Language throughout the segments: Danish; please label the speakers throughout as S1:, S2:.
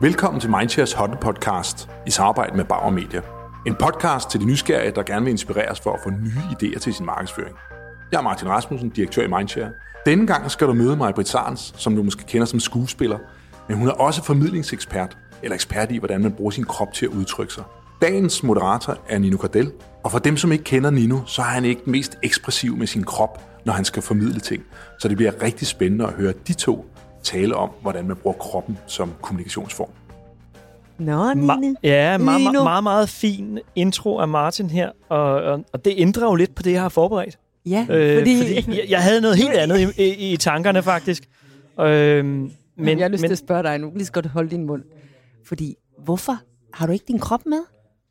S1: Velkommen til Mindshares Hotte Podcast i samarbejde med Bauer Media. En podcast til de nysgerrige, der gerne vil inspireres for at få nye idéer til sin markedsføring. Jeg er Martin Rasmussen, direktør i Mindshare. Denne gang skal du møde mig, Britt Sarns, som du måske kender som skuespiller, men hun er også formidlingsekspert, eller ekspert i, hvordan man bruger sin krop til at udtrykke sig. Dagens moderator er Nino Cardell, og for dem, som ikke kender Nino, så er han ikke mest ekspressiv med sin krop, når han skal formidle ting. Så det bliver rigtig spændende at høre de to tale om, hvordan man bruger kroppen som kommunikationsform.
S2: Nå, Nine.
S3: Ma- ja, meget,
S2: Nino.
S3: meget, meget, meget fin intro af Martin her, og, og, og det ændrer jo lidt på det, jeg har forberedt.
S2: Ja,
S3: Øh,
S2: fordi,
S3: fordi jeg, jeg havde noget helt andet i, i, i tankerne, faktisk. Øh, men,
S2: men jeg har lyst
S3: men
S2: til at spørge dig nu. Lige så godt holde din mund. Fordi, hvorfor har du ikke din krop med?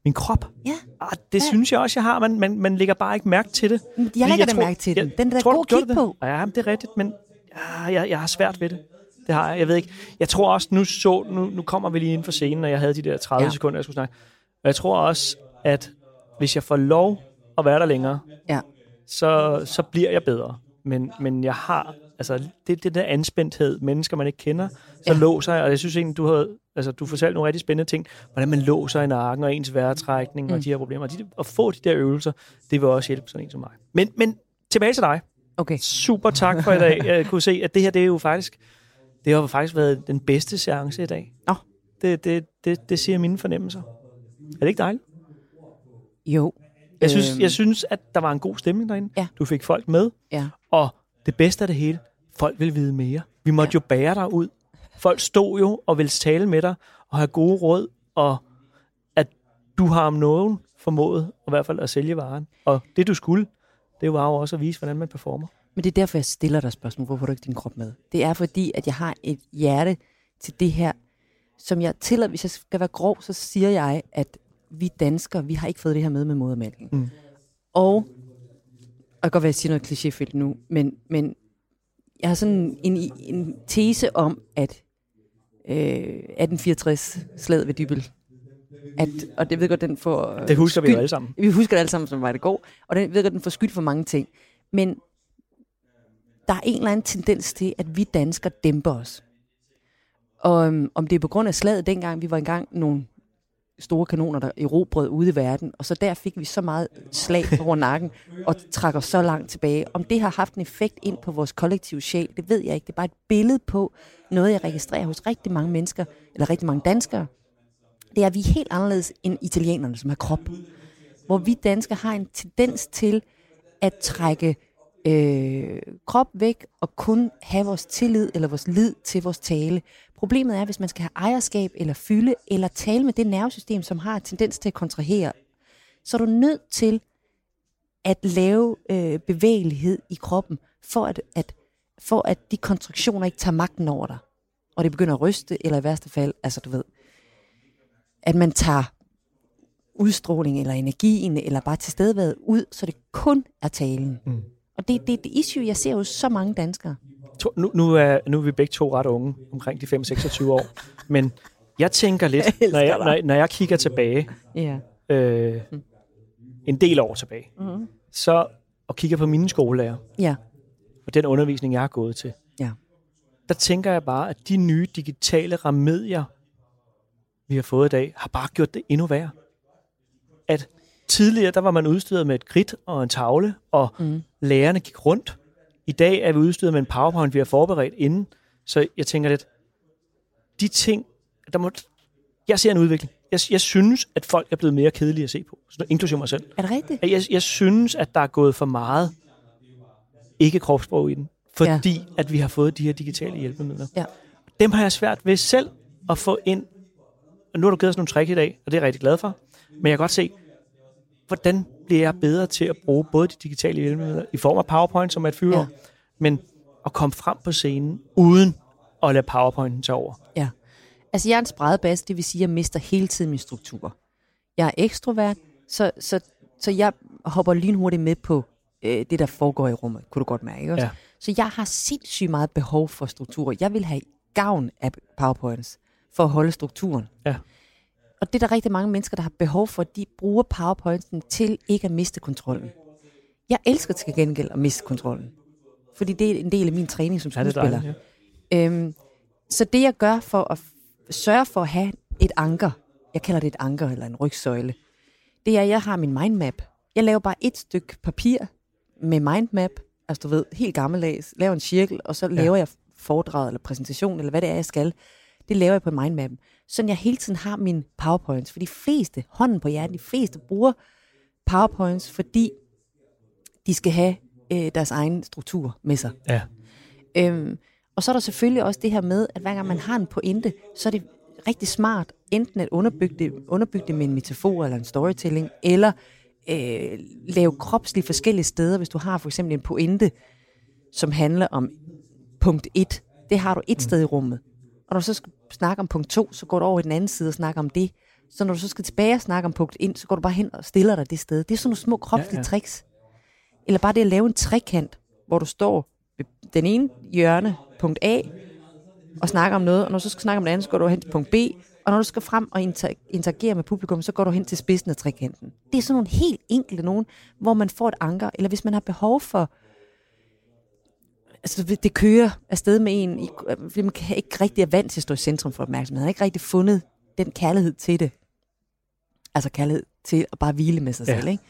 S3: min krop,
S2: Ja,
S3: ah, det synes jeg også, jeg har. Man, man, man lægger bare ikke mærke til det.
S2: jeg lægger da mærke til den. Den er da god at kigge på.
S3: det? Ja, det er rigtigt, men ja, jeg, jeg har svært ved det. Det har jeg. Jeg ved ikke. Jeg tror også, nu, så, nu, nu kommer vi lige ind for scenen, og jeg havde de der 30
S2: Ja.
S3: sekunder, jeg skulle snakke. Og jeg tror også, at hvis jeg får lov at være der længere,
S2: Ja.
S3: så, så bliver jeg bedre. Men, men jeg har, altså det, det der anspændthed, mennesker man ikke kender, så
S2: Ja.
S3: låser jeg, og jeg synes egentlig, du har, altså du fortalte nogle rigtig spændende ting, hvordan man låser i nakken og ens vejrtrækning mm. Og de her problemer. De, at få de der øvelser, det vil også hjælpe sådan en som mig. Men, men tilbage til dig.
S2: Okay.
S3: Super tak for i dag. Jeg kunne se, at det her, det er jo faktisk, det har faktisk været den bedste seance i dag.
S2: Nå.
S3: Det, det, det, det siger mine fornemmelser. Er det ikke dejligt?
S2: Jo.
S3: Jeg synes,
S2: Øhm,
S3: jeg synes, at der var en god stemning derinde.
S2: Ja.
S3: Du fik folk med.
S2: Ja.
S3: Og det bedste af det hele, folk vil vide mere. Vi måtte
S2: Ja.
S3: jo bære dig ud. Folk stod jo og ville tale med dig og have gode råd, og at du har om nogen formået i hvert fald at sælge varen. Og det du skulle, det var jo også at vise, hvordan man performer.
S2: Men det er derfor, jeg stiller dig spørgsmål. Hvorfor har du ikke din krop med? Det er fordi, at jeg har et hjerte til det her, som jeg tillader, hvis jeg skal være grov, så siger jeg, at vi danskere, vi har ikke fået det her med med modermælken.
S3: Mm.
S2: Og, og det kan godt være, at jeg siger noget klichéfyldt nu, men, men jeg har sådan en, en tese om, at øh, 1864 slaget ved Dybel, at, og det ved jeg godt, den får... øh,
S3: Det husker vi jo
S2: skyld-
S3: alle sammen.
S2: vi husker det alle sammen, som var det går, og den ved godt, den får skyld for mange ting. Men der er en eller anden tendens til, at vi danskere dæmper os. Og um, om det er på grund af slaget dengang, vi var engang nogle store kanoner, der erobrede ude i verden, og så der fik vi så meget slag over nakken, og trækker så langt tilbage. Om det har haft en effekt ind på vores kollektive sjæl, det ved jeg ikke. Det er bare et billede på noget, jeg registrerer hos rigtig mange mennesker, eller rigtig mange danskere. Det er, at vi er helt anderledes end italienerne, som har krop hvor vi danskere har en tendens til at trække øh, krop væk og kun have vores tillid eller vores lid til vores tale. Problemet er, hvis man skal have ejerskab eller fylde eller tale med det nervesystem, som har tendens til at kontrahere, så er du nødt til at lave øh, bevægelighed i kroppen, for at, at, for at de kontraktioner ikke tager magten over dig. Og det begynder at ryste, eller i værste fald, altså du ved, at man tager udstråling eller energien, eller bare tilstedeværet ud, så det kun er talen.
S3: Mm.
S2: Og det, det er det issue, jeg ser hos så mange danskere.
S3: Nu, nu, er, nu er vi begge to ret unge, omkring de 5-26 år. Men jeg tænker lidt,
S2: Jeg
S3: når jeg, når, når jeg kigger tilbage,
S2: Ja.
S3: øh, en del år tilbage,
S2: Mm-hmm.
S3: så og kigger på mine skolelærer,
S2: Ja.
S3: og den undervisning, jeg har gået til,
S2: Ja.
S3: der tænker jeg bare, at de nye digitale remedier, vi har fået i dag, har bare gjort det endnu værre. At tidligere, der var man udstyret med et grid og en tavle, og
S2: Mm.
S3: lærerne gik rundt. I dag er vi udstyret med en powerpoint, vi har forberedt inden. Så jeg tænker lidt, de ting, der må, jeg ser en udvikling. Jeg, jeg synes, at folk er blevet mere kedelige at se på, så inklusive mig selv.
S2: Er det rigtigt?
S3: Jeg, jeg synes, at der er gået for meget ikke kropssprog i den, fordi ja. at vi har fået de her digitale hjælpemidler.
S2: Ja.
S3: Dem har jeg svært ved selv at få ind. Og nu har du givet os nogle trick i dag, og det er jeg rigtig glad for. Men jeg kan godt se, hvordan bliver jeg bedre til at bruge både de digitale hjælpemidler i form af PowerPoint, som er et fyre,
S2: Ja.
S3: men at komme frem på scenen uden at lade PowerPointen tage over.
S2: Ja. Altså, jeg er en spredebas, det vil sige, at jeg mister hele tiden min struktur. Jeg er ekstrovert, så, så, så jeg hopper lynhurtigt med på øh, det, der foregår i rummet, kunne du godt mærke. Ikke? også?
S3: Ja.
S2: Så jeg har sindssygt meget behov for struktur. Jeg vil have gavn af PowerPoints for at holde strukturen.
S3: Ja.
S2: Og det er der rigtig mange mennesker, der har behov for. De bruger PowerPointen til ikke at miste kontrollen. Jeg elsker til gengæld at miste kontrollen. Fordi det er en del af min træning som
S3: Ja, det
S2: skuespiller.
S3: dejligt. Ja.
S2: Øhm, så det jeg gør for at sørge for at have et anker. Jeg kalder det et anker eller en rygsøjle. Det er, at jeg har min mindmap. Jeg laver bare et stykke papir med mindmap, altså du ved, helt gammeldags, laver en cirkel, og så ja. laver jeg foredrag eller præsentation, eller hvad det er, jeg skal. Det laver jeg på mindmappen. Sådan jeg hele tiden har mine powerpoints. For de fleste, hånden på hjertet, de fleste bruger powerpoints, fordi de skal have øh, deres egen struktur med sig.
S3: Ja.
S2: Øhm, og så er der selvfølgelig også det her med, at hver gang man har en pointe, så er det rigtig smart enten at underbygge det, underbygge det med en metafor eller en storytelling, eller øh, lave kropsligt forskellige steder, hvis du har for eksempel en pointe, som handler om punkt 1. Det har du et sted i rummet. Og når du så skal snakke om punkt 2, så går du over i den anden side og snakker om det. Så når du så skal tilbage og snakke om punkt 1, så går du bare hen og stiller dig det sted. Det er sådan nogle små kropslige ja, ja. tricks. Eller bare det at lave en trekant, hvor du står ved den ene hjørne, punkt A, og snakker om noget, og når du så skal snakke om det andet, så går du hen til punkt B, og når du skal frem og interagere med publikum, så går du hen til spidsen af trekanten. Det er sådan nogle helt enkelte nogen, hvor man får et anker, eller hvis man har behov for, altså det kører afsted med en, fordi man kan ikke rigtig er vant til at stå i centrum for opmærksomhed, man har ikke rigtig fundet den kærlighed til det. Altså kærlighed til at bare hvile med sig ja. selv, ikke?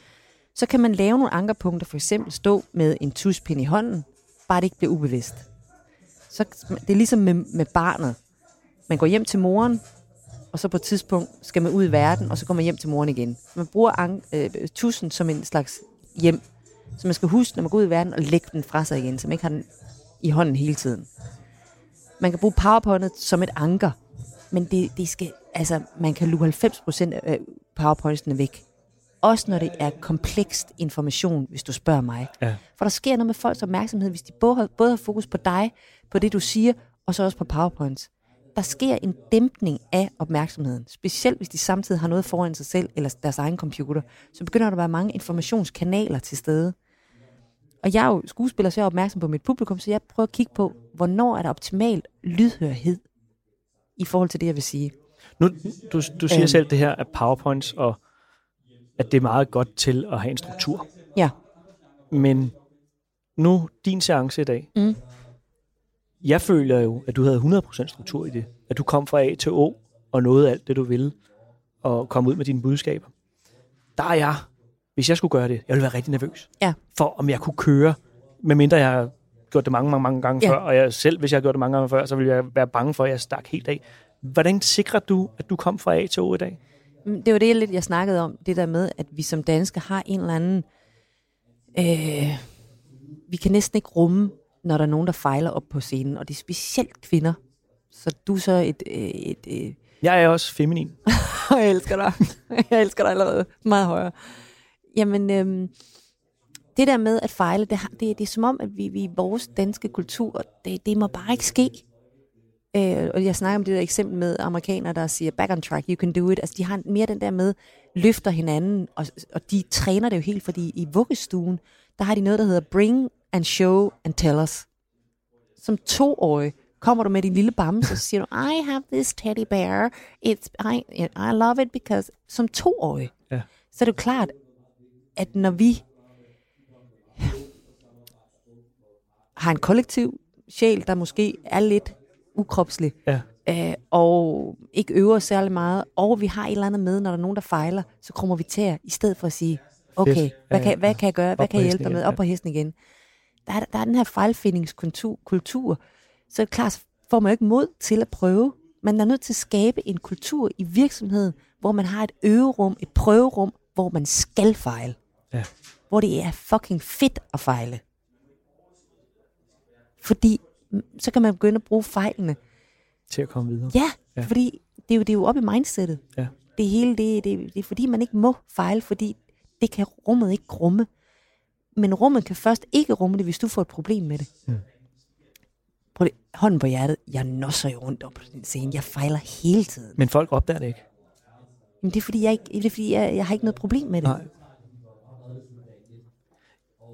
S2: Så kan man lave nogle ankerpunkter, for eksempel stå med en tuspind i hånden, bare det ikke bliver ubevidst. Så det er ligesom med, med barnet. Man går hjem til moren, og så på et tidspunkt skal man ud i verden, og så går man hjem til moren igen. Man bruger an, øh, tusen som en slags hjem. Så man skal huske, når man går ud i verden, og lægge den fra sig igen, så man ikke har den i hånden hele tiden. Man kan bruge PowerPointet som et anker, men det, det skal, altså, man kan luge 90% af PowerPointsene væk. Også når det er komplekst information, hvis du spørger mig. Ja. For der sker noget med folks opmærksomhed, hvis de både har, både har fokus på dig, på det du siger, og så også på PowerPoints. Der sker en dæmpning af opmærksomheden, specielt hvis de samtidig har noget foran sig selv eller deres egen computer. Så begynder der at være mange informationskanaler til stede. Og jeg er jo skuespiller, så jeg er opmærksom på mit publikum, så jeg prøver at kigge på, hvornår er der optimal lydhørhed i forhold til det, jeg vil sige.
S3: Nu, du, du siger øhm, selv det her af PowerPoints, og at det er meget godt til at have en struktur.
S2: Ja.
S3: Men nu, din seance i dag,
S2: mm.
S3: jeg føler jo, at du havde 100% struktur i det. At du kom fra A til O, og nåede alt det, du ville, og kom ud med dine budskaber. Der er jeg hvis jeg skulle gøre det, jeg ville være rigtig nervøs.
S2: Ja.
S3: For om jeg kunne køre, medmindre jeg har gjort det mange, mange, mange gange ja. før, og jeg selv, hvis jeg har gjort det mange gange før, så ville jeg være bange for, at jeg stak helt af. Hvordan sikrer du, at du kom fra A til O i dag?
S2: Mm, det var det, jeg, lidt, jeg snakkede om, det der med, at vi som danskere har en eller anden... Øh, vi kan næsten ikke rumme, når der er nogen, der fejler op på scenen, og det er specielt kvinder. Så du er så et... et, et, et
S3: jeg er også feminin.
S2: jeg elsker dig. Jeg elsker dig allerede meget højere. Jamen, øhm, det der med at fejle, det, det, det er som om, at vi, vi i vores danske kultur, det, det må bare ikke ske. Øh, og jeg snakker om det der eksempel med amerikanere, der siger, back on track, you can do it. Altså, de har mere den der med, løfter hinanden, og, og de træner det jo helt, fordi i vuggestuen, der har de noget, der hedder bring and show and tell us. Som toårig kommer du med din lille bamse, og så siger du, I have this teddy bear, It's, I, I love it because, som toårig,
S3: ja.
S2: så er det jo klart, at når vi har en kollektiv sjæl, der måske er lidt ukropslig,
S3: ja.
S2: øh, og ikke øver særlig meget, og vi har et eller andet med, når der er nogen, der fejler, så kommer vi til i stedet for at sige, okay, hvad kan, hvad kan jeg gøre, hvad kan jeg hjælpe dig med, op på hesten igen. Der er, der er den her fejlfindingskultur, kultur, så er det klart, får man jo ikke mod til at prøve. Man er nødt til at skabe en kultur i virksomheden, hvor man har et øverum, et prøverum, hvor man skal fejle.
S3: Ja.
S2: Hvor det er fucking fedt at fejle. Fordi så kan man begynde at bruge fejlene.
S3: Til at komme videre.
S2: Ja, ja. fordi det er, jo, det er jo op i mindsetet.
S3: Ja.
S2: Det hele, det, det, det er fordi, man ikke må fejle, fordi det kan rummet ikke rumme. Men rummet kan først ikke rumme det, hvis du får et problem med det.
S3: Mm.
S2: Prøv det, hånden på hjertet, jeg nosser jo rundt op på den scene. Jeg fejler hele tiden.
S3: Men folk opdager det ikke.
S2: Men det er fordi, jeg, ikke, det er, fordi jeg, jeg har ikke noget problem med det.
S3: Nej.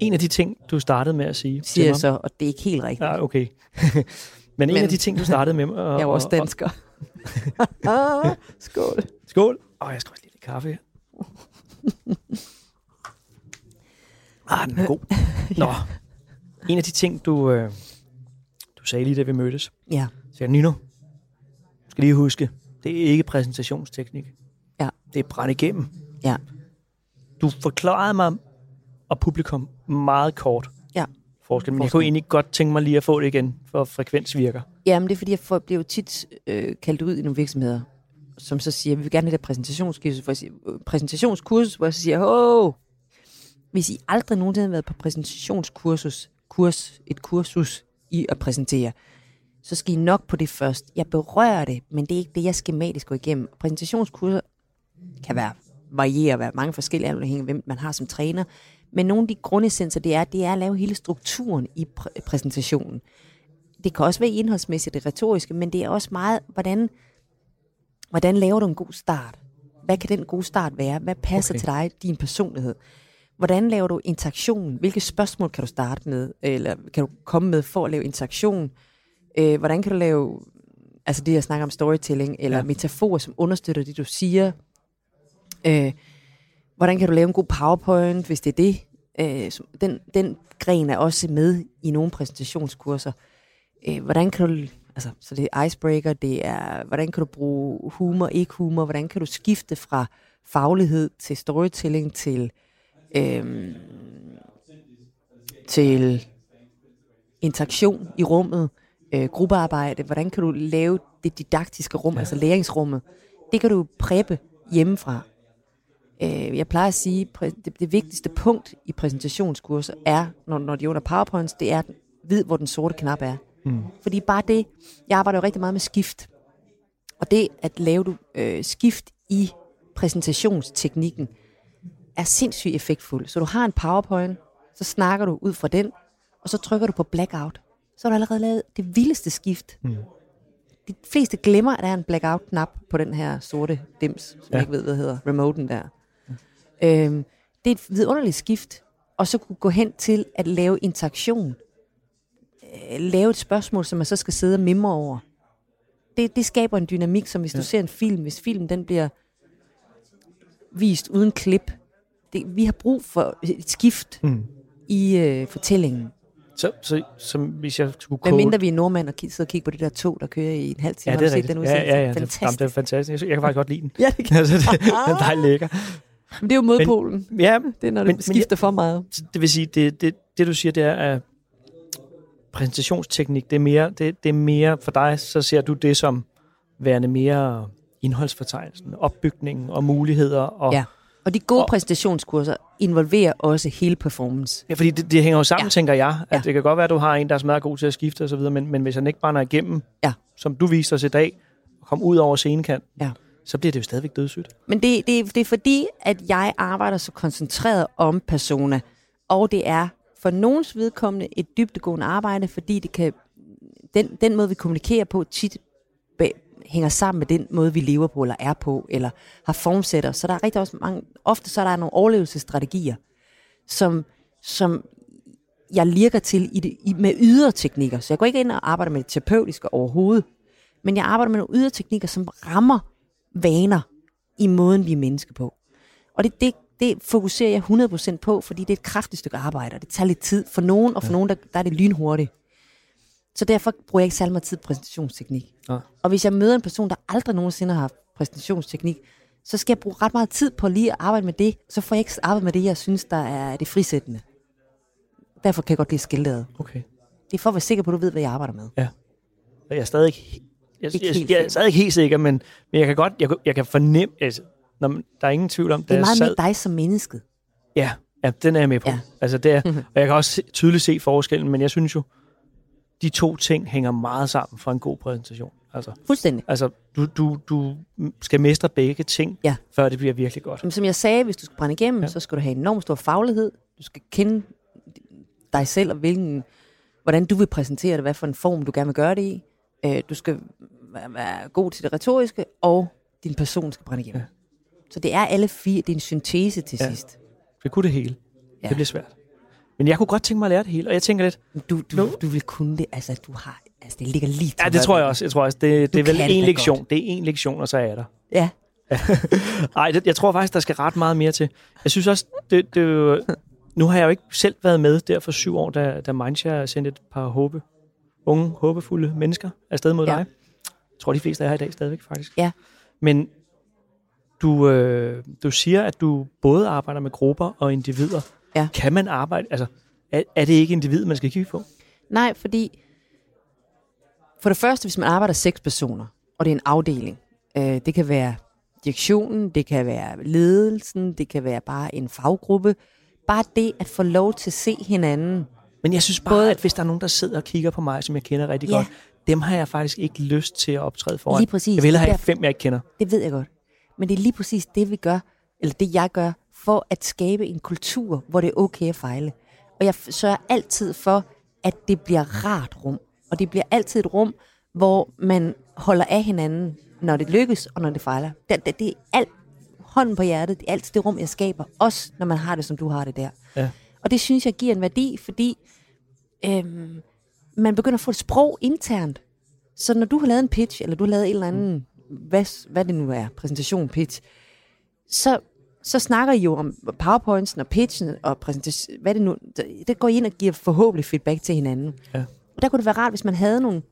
S3: En af de ting, du startede med at sige
S2: Siger jeg så, og det er ikke helt rigtigt.
S3: Ja, okay. Men en Men, af de ting, du startede med...
S2: Og, jeg er også dansker. ah, skål.
S3: Skål. Åh, oh, jeg skal også lige lidt kaffe ah, den er god. Nå. ja. En af de ting, du, øh, du sagde lige, da vi mødtes.
S2: Ja.
S3: Så jeg, Nino, skal lige huske, det er ikke præsentationsteknik.
S2: Ja.
S3: Det er brændt igennem.
S2: Ja.
S3: Du forklarede mig og publikum meget kort
S2: Ja.
S3: forskel, men jeg kunne egentlig godt tænke mig lige at få det igen, for frekvens virker.
S2: Jamen, det er fordi, jeg får, bliver jo tit øh, kaldt ud i nogle virksomheder, som så siger, vi vil gerne have det præsentationskursus, hvor jeg siger, øh, præsentationskursus, hvor jeg så siger, åh, hvis I aldrig nogensinde har været på præsentationskursus, kurs, et kursus i at præsentere, så skal I nok på det først. Jeg berører det, men det er ikke det, jeg skematisk går igennem. Præsentationskurser kan være variere, være mange forskellige, afhængig af hvem man har som træner. Men nogle af de grundessenser, det er, det er at lave hele strukturen i præ- præsentationen. Det kan også være indholdsmæssigt, det retoriske, men det er også meget, hvordan, hvordan laver du en god start? Hvad kan den gode start være? Hvad passer
S3: Okay.
S2: til dig, din personlighed? Hvordan laver du interaktion? Hvilke spørgsmål kan du starte med? Eller kan du komme med for at lave interaktion? Øh, hvordan kan du lave, altså det jeg snakker om storytelling, eller
S3: ja.
S2: metaforer, som understøtter det, du siger? Øh, hvordan kan du lave en god powerpoint, hvis det er det? Øh, den, den gren er også med i nogle præsentationskurser. Øh, hvordan kan du, altså, så det er icebreaker, det er, hvordan kan du bruge humor, ikke humor, hvordan kan du skifte fra faglighed til storytelling til, øh, til interaktion i rummet, øh, gruppearbejde, hvordan kan du lave det didaktiske rum, ja. altså læringsrummet. Det kan du preppe hjemmefra. Øh, jeg plejer at sige, det, det vigtigste punkt i præsentationskurser er, når, når de er under powerpoints, det er, vid, hvor den sorte knap er. Mm. Fordi bare det, jeg arbejder jo rigtig meget med skift. Og det at lave du øh, skift i præsentationsteknikken, er sindssygt effektfuld. Så du har en powerpoint, så snakker du ud fra den, og så trykker du på blackout. Så har du allerede lavet det vildeste skift. Mm. De fleste glemmer, at der er en blackout-knap på den her sorte dims, som. Ja. jeg ikke ved, hvad hedder, remoten der. Øhm, det er et vidunderligt skift, og så kunne gå hen til at lave interaktion. Øh, lave et spørgsmål, som man så skal sidde og mimre over. Det, det skaber en dynamik, som hvis ja. du ser en film, hvis filmen den bliver vist uden klip. Det, vi har brug for et skift
S3: Mm.
S2: i øh, fortællingen.
S3: Så, så, så hvis jeg skulle
S2: Hvad
S3: kode...
S2: mindre vi er nordmænd og sidder og kigger på det der tog, der kører i en halv time.
S3: Ja, det er rigtigt.
S2: den
S3: Ja,
S2: udsendelse?
S3: ja, ja. Det, jamen,
S2: Fantastisk.
S3: det er fantastisk. Jeg kan faktisk godt lide den.
S2: Ja, det, kan.
S3: altså, det, den er lækker.
S2: Men det er jo modpolen.
S3: Ja,
S2: det er, når
S3: men-
S2: det
S3: men
S2: skifter for meget.
S3: Det vil sige, det, det, det du siger, det er, at præsentationsteknik, det er, mere, det, det er mere for dig, så ser du det som værende mere indholdsfortegnelsen, opbygningen og muligheder. Og,
S2: Ja. Og de gode
S3: Og-
S2: præsentationskurser involverer også hele performance.
S3: ja fordi det, det hænger jo sammen, ja.
S2: Ja.
S3: tænker jeg. At
S2: Ja.
S3: det kan godt være, at du har en, der er smadret god til at skifte osv., men, men hvis han ikke brænder igennem,
S2: Ja.
S3: som du viste os i dag, og kom ud over scenekant,
S2: Ja
S3: så bliver det jo stadigvæk dødssygt.
S2: Men det, det, det er fordi, at jeg arbejder så koncentreret om persona, og det er for nogens vedkommende et dybdegående arbejde, fordi det kan, den, den måde, vi kommunikerer på, tit hænger sammen med den måde, vi lever på, eller er på, eller har formsætter. Så der er rigtig også mange, ofte så er der nogle overlevelsesstrategier, som, som jeg lirker til i det, i, med yderteknikker. Så jeg går ikke ind og arbejder med det terapeutiske overhovedet, men jeg arbejder med nogle yderteknikker, som rammer vaner i måden, vi er mennesker på. Og det, det, det fokuserer jeg 100% på, fordi det er et kraftigt stykke arbejde, og det tager lidt tid for nogen, og for ja. nogen, der, der er det lynhurtigt. Så derfor bruger jeg ikke særlig meget tid på præsentationsteknik.
S3: Nej.
S2: Og hvis jeg møder en person, der aldrig nogensinde har haft præsentationsteknik, så skal jeg bruge ret meget tid på lige at arbejde med det, så får jeg ikke arbejdet med det, jeg synes, der er det frisættende. Derfor kan jeg godt lide skildret.
S3: Okay.
S2: Det er for at være sikker på, at du ved, hvad jeg arbejder med.
S3: Jeg er stadig ikke, jeg, jeg, jeg, jeg stadig ikke helt sikker, men, men jeg kan godt, jeg, jeg kan fornemme, altså, når, man- der er ingen tvivl om,
S2: Det er meget
S3: sad,
S2: mere dig som menneske.
S3: Ja, ja, den er jeg med på. Ja. Altså, det er, og jeg kan også tydeligt se forskellen, men jeg synes jo, de to ting hænger meget sammen for en god præsentation. Altså,
S2: Fuldstændig.
S3: altså du, du, du skal mestre begge ting,
S2: Ja.
S3: før det bliver virkelig godt.
S2: Men som jeg sagde, hvis du skal brænde igennem,
S3: Ja.
S2: så skal du have en enorm stor faglighed. Du skal kende dig selv, og hvilken, hvordan du vil præsentere det, hvad for en form du gerne vil gøre det i. Øh, Du skal være- god til det retoriske, og din person skal brænde igennem.
S3: Ja.
S2: Så det er alle fire, det er en syntese til
S3: Ja.
S2: sidst.
S3: Det kunne det hele. Ja. Det bliver svært. Men jeg kunne godt tænke mig at lære det hele, og jeg tænker lidt,
S2: Du, du,
S3: Nu-
S2: du vil kunne det, altså du har, altså det ligger lige til
S3: ja, det tror jeg også. Jeg tror også, det, det er vel en lektion.
S2: godt.
S3: Det er en lektion, og så er jeg der.
S2: Ja,
S3: Nej, det, jeg tror faktisk, der skal ret meget mere til. Jeg synes også, det, det, nu har jeg jo ikke selv været med der for syv år, da, da Mindshare sendte et par håbe, unge, håbefulde mennesker afsted mod
S2: Ja.
S3: dig. Tror, de fleste er her i dag stadigvæk, faktisk.
S2: Ja.
S3: Men du, øh, du siger, at du både arbejder med grupper og individer.
S2: Ja.
S3: Kan man arbejde... Altså, er, er det ikke individ, man skal kigge på?
S2: Nej, fordi for det første, hvis man arbejder seks personer, og det er en afdeling, øh, det kan være direktionen, det kan være ledelsen, det kan være bare en faggruppe. Bare det at få lov til at se hinanden.
S3: Men jeg synes bare,
S2: Både-
S3: at hvis der er nogen, der sidder og kigger på mig, som jeg kender rigtig
S2: Ja.
S3: godt, dem har jeg faktisk ikke lyst til at optræde foran.
S2: Lige præcis.
S3: Jeg vil have fem, jeg ikke kender.
S2: Det ved jeg godt. Men det er lige præcis det, vi gør, eller det jeg gør, for at skabe en kultur, hvor det er okay at fejle. Og jeg sørger altid for, at det bliver rart rum. Og det bliver altid et rum, hvor man holder af hinanden, når det lykkes og når det fejler. Det, det, det er alt, hånden på hjertet, det er altid det rum, jeg skaber. Også når man har det, som du har det der.
S3: Ja.
S2: Og det synes jeg giver en værdi, fordi øhm, man begynder at få et sprog internt. Så når du har lavet en pitch, eller du har lavet en eller anden, hvad, hvad det nu er, præsentation, pitch, så, så snakker I jo om powerpointsen og pitchen og præsentation, hvad det nu, det, det går I ind og giver forhåbentlig feedback til hinanden.
S3: Ja.
S2: Og der kunne det være rart, hvis man havde nogle,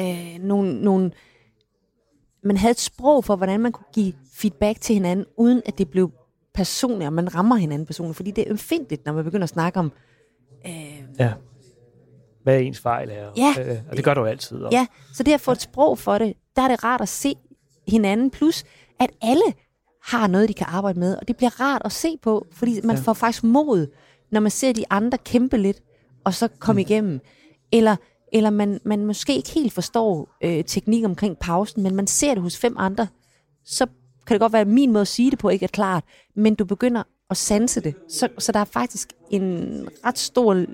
S2: øh, nogle, nogle, man havde et sprog for, hvordan man kunne give feedback til hinanden, uden at det blev personligt, og man rammer hinanden personligt, fordi det er ømfindtligt, når man begynder at snakke om, øh,
S3: Ja. Hvad ens fejl er.
S2: Ja.
S3: Øh, og det gør du jo altid. Og,
S2: Ja, så det at få et sprog for det, der er det rart at se hinanden, plus at alle har noget, de kan arbejde med, og det bliver rart at se på, fordi man
S3: Ja.
S2: får faktisk mod, når man ser de andre kæmpe lidt, og så komme mm. igennem. Eller, eller man, man måske ikke helt forstår øh, teknik omkring pausen, men man ser det hos fem andre, så kan det godt være, at min måde at sige det på ikke er klart, men du begynder at sanse det. Så, så der er faktisk en ret stor...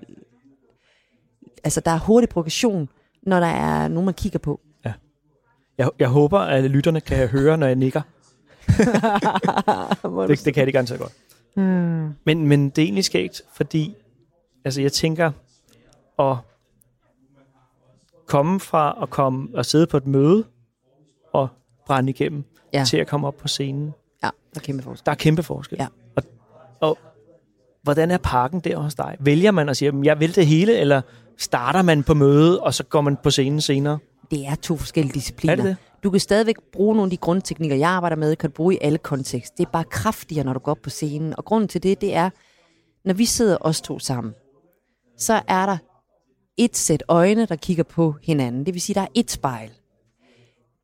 S2: Altså, der er hurtig progression, når der er nogen, man kigger på.
S3: Jeg, jeg håber, at lytterne kan høre, når jeg nikker. det, det kan de ganske godt.
S2: Hmm.
S3: Men, men det er egentlig skægt, fordi altså jeg tænker at komme fra at komme og sidde på et møde og brænde igennem
S2: Ja.
S3: til at komme op på scenen.
S2: Ja, der er kæmpe forskel.
S3: Der er kæmpe forskel.
S2: Ja.
S3: Og, og hvordan er parken der hos dig? Vælger man at sige, "Jamen, jeg vil det hele, eller starter man på møde, og så går man på scenen senere?
S2: Det er to forskellige discipliner.
S3: Er det det?
S2: Du kan stadigvæk bruge nogle af de grundteknikker, jeg arbejder med, kan du bruge i alle kontekster. Det er bare kraftigere, når du går op på scenen. Og grunden til det, det er, når vi sidder os to sammen, så er der et sæt øjne, der kigger på hinanden. Det vil sige, der er et spejl.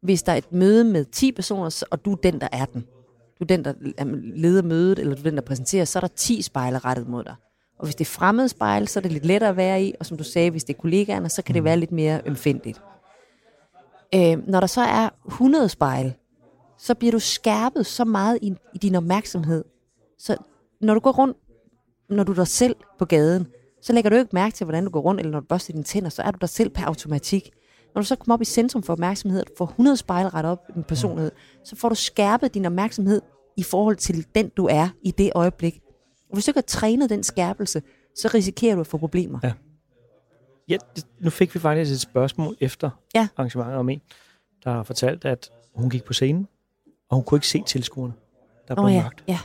S2: Hvis der er et møde med 10 personer, og du er den, der er den. Du er den, der leder mødet, eller du er den, der præsenterer, så er der 10 spejle rettet mod dig. Og hvis det er fremmede spejle, så er det lidt lettere at være i, og som du sagde, hvis det er kollegaerne, så kan det være lidt mere ømfændigt. Øh, når der så er 100 spejle, så bliver du skærpet så meget i, i din opmærksomhed. Så når du går rundt, når du er dig selv på gaden, så lægger du ikke mærke til, hvordan du går rundt, eller når du børster dine tænder, så er du dig selv per automatik. Når du så kommer op i centrum for opmærksomhed, og du får 100 spejle ret op i din personlighed, så får du skærpet din opmærksomhed i forhold til den, du er i det øjeblik. Og hvis du ikke har trænet den skærpelse, så risikerer du at få problemer.
S3: Ja. Ja, nu fik vi faktisk et spørgsmål efter
S2: Ja.
S3: arrangementet om en, der har fortalt, at hun gik på scenen, og hun kunne ikke se tilskuerne, der blev
S2: Nå ja,
S3: mørkt,
S2: ja.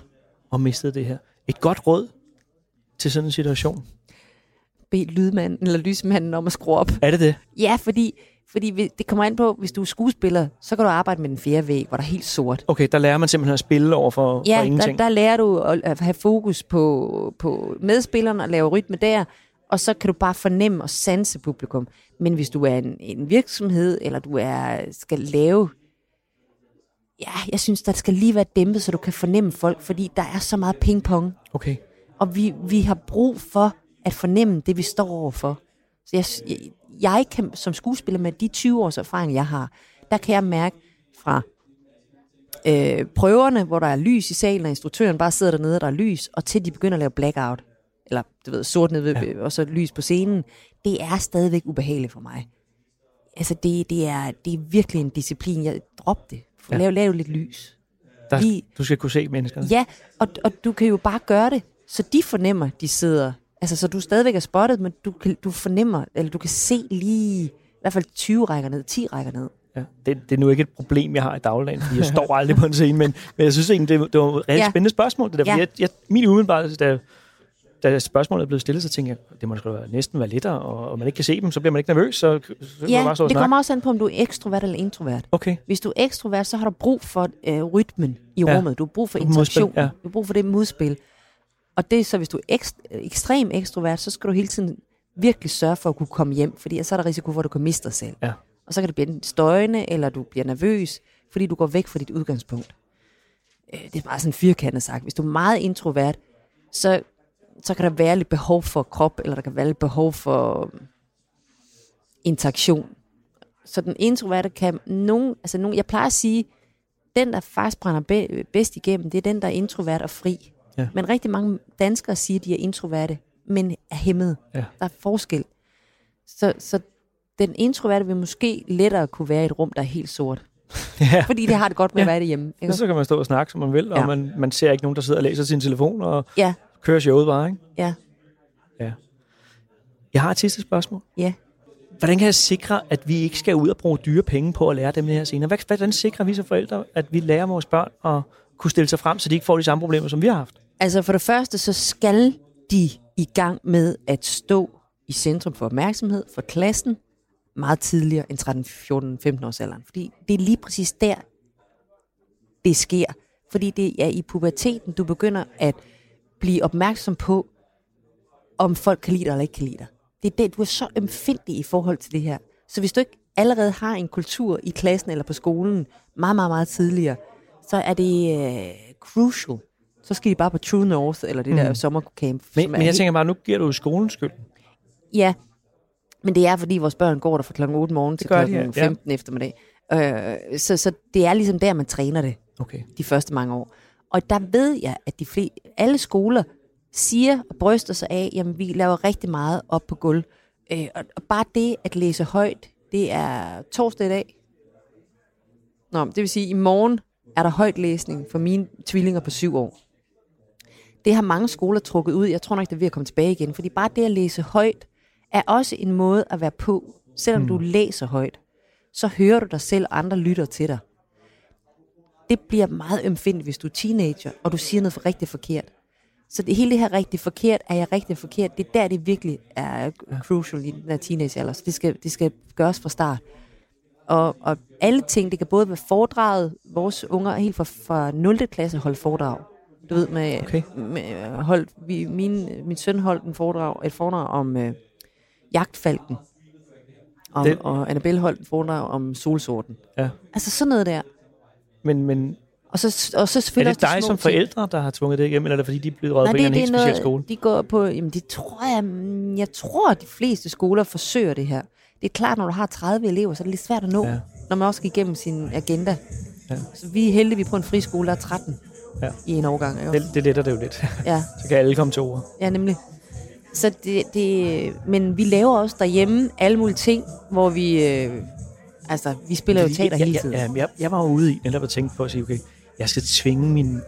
S3: og mistede det her. Et godt råd til sådan en situation.
S2: Bed lydmanden eller lysmanden om at skrue op.
S3: Er det det?
S2: Ja, fordi, fordi det kommer an på, hvis du er skuespiller, så kan du arbejde med den fjerde væg, hvor der er helt sort.
S3: Okay, der lærer man simpelthen at spille over for, for
S2: Ja, der,
S3: ingenting.
S2: der lærer du at have fokus på, på medspillerne og lave rytme der, og så kan du bare fornemme og sanse publikum. Men hvis du er en, en virksomhed, eller du er skal lave... Ja, jeg synes, der skal lige være dæmpet, så du kan fornemme folk, fordi der er så meget pingpong.
S3: Okay.
S2: Og vi, vi har brug for at fornemme det, vi står overfor. Så jeg, jeg, kan som skuespiller med de 20 års erfaring, jeg har, der kan jeg mærke fra øh, prøverne, hvor der er lys i salen, og instruktøren bare sidder dernede, og der er lys, og til de begynder at lave blackout, eller du ved, sort ned ved, ja. og så lys på scenen, det er stadigvæk ubehageligt for mig. Altså, det, det, er, det er virkelig en disciplin. Jeg drop det.
S3: Ja.
S2: Lav, lav lidt lys.
S3: Der,
S2: Lige-
S3: du skal kunne se menneskerne.
S2: Ja, og, og du kan jo bare gøre det, så de fornemmer, de sidder. Altså, så du stadigvæk er spottet, men du, kan, du fornemmer, eller du kan se lige, i hvert fald 20 rækker ned, 10 rækker ned.
S3: Ja, det, det er nu ikke et problem, jeg har i dagligdagen, fordi jeg står aldrig på en scene, men, men jeg synes egentlig, det, det var et rigtig
S2: Ja.
S3: ja. spændende spørgsmål. Det der,
S2: Ja.
S3: ja. jeg, jeg, min umiddelbare, da, da spørgsmålet er blevet stillet, så tænkte jeg, det må sgu næsten være lettere, og, og man ikke kan se dem, så bliver man ikke nervøs, så, så kan man
S2: Ja,
S3: bare og
S2: det kommer også an på, om du er ekstrovert eller introvert.
S3: Okay,
S2: Hvis du er ekstrovert, så har du brug for øh, rytmen i
S3: Ja.
S2: rummet. Du har brug for
S3: Modspil,
S2: interaktion.
S3: ja.
S2: Du har brug for det modspil. Og det er så, hvis du er ekst, ekstrem ekstrovert, så skal du hele tiden virkelig sørge for at kunne komme hjem, fordi så er der risiko for, at du kan miste dig selv.
S3: Ja.
S2: Og så kan det blive støjende, eller du bliver nervøs, fordi du går væk fra dit udgangspunkt. Øh, det er bare sådan firkantet sagt. Hvis du er meget introvert, så, så kan der være lidt behov for krop, eller der kan være lidt behov for øh, interaktion. Så den introverte kan nogen, altså nogen, jeg plejer at sige, den der faktisk brænder be, bedst igennem, det er den, der er introvert og fri.
S3: Ja.
S2: Men rigtig mange danskere siger, at de er introverte, men er hæmmede.
S3: Ja.
S2: Der er forskel. Så, så den introverte vil måske lettere kunne være i et rum, der er helt sort.
S3: ja.
S2: Fordi det har det godt med
S3: Ja.
S2: at være derhjemme. Ikke?
S3: Så kan man stå og snakke, som man vil,
S2: Ja.
S3: og man, man ser ikke nogen, der sidder og læser sin telefon og
S2: Ja,
S3: kører showet bare, ikke?
S2: ja,
S3: Jeg har et sidste spørgsmål.
S2: ja.
S3: Hvordan kan jeg sikre, at vi ikke skal ud og bruge dyre penge på at lære dem det her senere? Hvordan sikrer vi som forældre, at vi lærer vores børn at kunne stille sig frem, så de ikke får de samme problemer, som vi har haft?
S2: Altså for det første, så skal de i gang med at stå i centrum for opmærksomhed for klassen meget tidligere end 13, 14, 15 års alderen. Fordi det er lige præcis der, det sker. Fordi det er i puberteten, du begynder at blive opmærksom på, om folk kan lide dig eller ikke kan lide dig. Det er det, du er så empfindelig i forhold til det her. Så hvis du ikke allerede har en kultur i klassen eller på skolen meget, meget, meget tidligere, så er det uh, crucial. Så skal de bare på True North eller det mm. der sommercamp.
S3: Men, men jeg
S2: helt-
S3: tænker bare, nu giver du skolen skyld.
S2: Ja, men det er, fordi vores børn går der fra klokken 8 morgen til
S3: de,
S2: klokken
S3: ja.
S2: 15 eftermiddag. Øh, så, så det er ligesom der, man træner det
S3: Okay.
S2: de første mange år. Og der ved jeg, at de fle- alle skoler siger og bryster sig af, jamen vi laver rigtig meget op på gulv. Øh, og, og bare det at læse højt, det er torsdag i dag. Nå, det vil sige, i morgen er der højt læsning for mine tvillinger på syv år. Det har mange skoler trukket ud. Jeg tror nok, det er ved at komme tilbage igen. Fordi bare det at læse højt, er også en måde at være på. Selvom mm. du læser højt, så hører du dig selv, og andre lytter til dig det bliver meget ømfindigt, hvis du er teenager, og du siger noget for rigtig forkert. Så det hele det her rigtig forkert, er jeg rigtig forkert, det er der, det virkelig er crucial i den der teenagealder. Så det skal, det skal gøres fra start. Og, og alle ting, det kan både være foredraget, vores unger helt fra, fra 0. klasse holdt foredrag. Du ved, med,
S3: Okay.
S2: med holdt, vi, min, min søn holdt en foredrag, et foredrag om øh, jagtfalken. Om,
S3: Det-
S2: og Annabelle holdt en foredrag om solsorten.
S3: Ja.
S2: Altså sådan noget der.
S3: Men, men
S2: Og så, og så
S3: er
S2: selvfølgelig
S3: det
S2: også de
S3: dig som
S2: ting.
S3: forældre, der har tvunget det igennem, eller er det fordi, de er blevet røget på en
S2: det, det er
S3: helt speciel skole?
S2: de går på, jamen det tror jeg, mm, jeg tror, at de fleste skoler forsøger det her. Det er klart, når du har 30 elever, så er det lidt svært at nå,
S3: Ja.
S2: ja. når man også skal igennem sin agenda.
S3: Ja.
S2: Så vi er heldige, vi er på en friskole, der er 13
S3: Ja.
S2: i en årgang. Ikke?
S3: Det, det letter det jo lidt.
S2: Ja,
S3: Så kan alle komme til ord.
S2: ja, nemlig. Så det, det, men vi laver også derhjemme alle mulige ting, hvor vi, øh, altså, vi spiller jo
S3: Fordi
S2: teater
S3: jeg,
S2: hele tiden.
S3: jeg, jeg, jeg var jo ude i netop at tænke på at sige, okay, jeg skal tvinge mine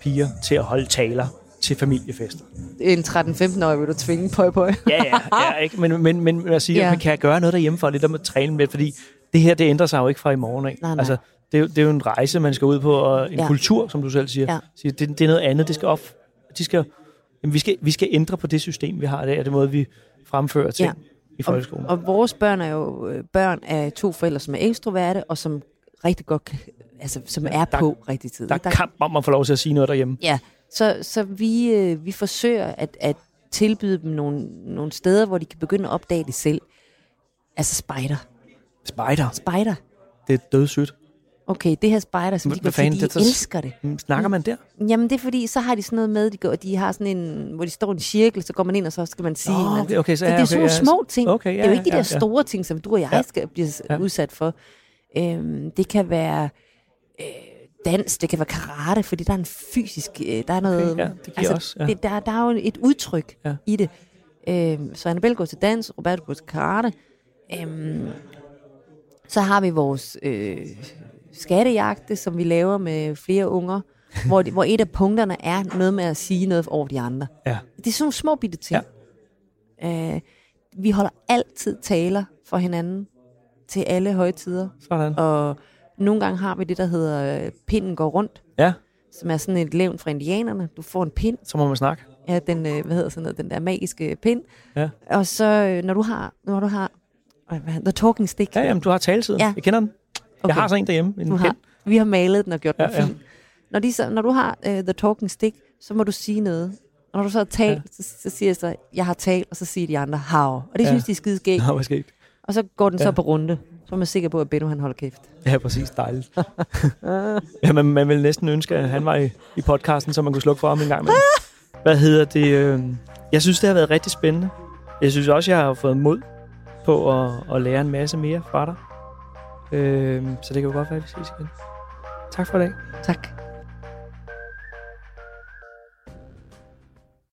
S3: piger til at holde taler til familiefester.
S2: En 13-15-årig vil du tvinge pøj pøj.
S3: Ja, ja, ja ikke? Men, men, men jeg siger,
S2: Ja.
S3: ja. kan jeg gøre noget derhjemme for lidt at træne med? Fordi det her, det ændrer sig jo ikke fra i morgen af.
S2: Nej, nej.
S3: Altså, det, er jo, det er jo en rejse, man skal ud på, og en
S2: Ja.
S3: ja. kultur, som du selv siger.
S2: Ja.
S3: siger det, det er noget andet. Det skal op. De skal, jamen, vi, skal, vi skal ændre på det system, vi har i dag, og det måde, vi fremfører ting
S2: Ja.
S3: i folkeskolen.
S2: Og vores børn er jo øh, børn af to forældre, som er ekstroverte, og som rigtig godt, kan- altså som er
S3: der-
S2: på rigtig tid.
S3: der er kamp om at få lov til at sige noget derhjemme.
S2: Ja, så, så vi, øh, vi forsøger at, at tilbyde dem nogle, nogle steder, hvor de kan begynde at opdage det selv. Altså spejder.
S3: Spider,
S2: Spejder.
S3: det er dødsødt.
S2: Okay, det her spejder, som de gør,
S3: fanden,
S2: de
S3: det er så-
S2: elsker det.
S3: Mm, Snakker man der?
S2: Jamen det er fordi, så har de sådan noget med, de, går, de har sådan en, hvor de står i en cirkel, så går man ind, og så skal man sige. Hinanden.
S3: okay, okay, så ja,
S2: det er sådan
S3: okay,
S2: nogle
S3: ja,
S2: små ting.
S3: okay,
S2: det
S3: ja,
S2: er jo ikke de
S3: ja,
S2: der
S3: ja.
S2: store ting, som du og jeg
S3: Ja.
S2: skal blive
S3: Ja.
S2: ja. udsat for. Øhm, det kan være øh, dans, det kan være karate, fordi der er en fysisk, øh, der er noget,
S3: Okay, ja, det giver også, ja.
S2: det, der, der er jo et udtryk
S3: Ja.
S2: i det. Øhm, så Annabelle går til dans, Roberto går til karate. Øhm, så har vi vores øh, skattejagte, som vi laver med flere unger, hvor, de, hvor et af punkterne er noget med at sige noget over de andre.
S3: Ja.
S2: Det er sådan nogle små bitte ting. Ja. Øh, vi holder altid taler for hinanden til alle højtider.
S3: Sådan.
S2: Og nogle gange har vi det, der hedder øh, pinden går rundt,
S3: Ja,
S2: som er sådan et levn fra indianerne. Du får en pind,
S3: så må man snakke.
S2: Ja, den, øh, hvad hedder sådan noget, den der magiske pind.
S3: Ja.
S2: Og så, øh, når du har, når du har øh, The Talking Stick.
S3: Ja, jamen, du har taletiden.
S2: Ja.
S3: Jeg kender den. Jeg har sådan en derhjemme. En
S2: du har,
S3: pind.
S2: vi har malet den og gjort
S3: Ja,
S2: den
S3: ja.
S2: fin. Når, de så, når du har uh, The Talking Stick, så må du sige noget. Og når du så har talt,
S3: Ja.
S2: ja. så, så siger jeg så, jeg har talt, og så siger de andre, how. Og det
S3: Ja.
S2: synes de er skide skægt.
S3: Skete?
S2: Og så går den
S3: Ja.
S2: så på runde. Så er man sikker på, at Benno han holder kæft.
S3: Ja, præcis. Dejligt. ja, man, man ville næsten ønske, at han var i, i podcasten, så man kunne slukke for ham en gang. Med. Hvad hedder det? Øh, jeg synes, det har været rigtig spændende. Jeg synes også, jeg har fået mod på at, at lære en masse mere fra dig. Øh, så det kan jo godt være, at vi ses igen. Tak for i dag.
S2: Tak.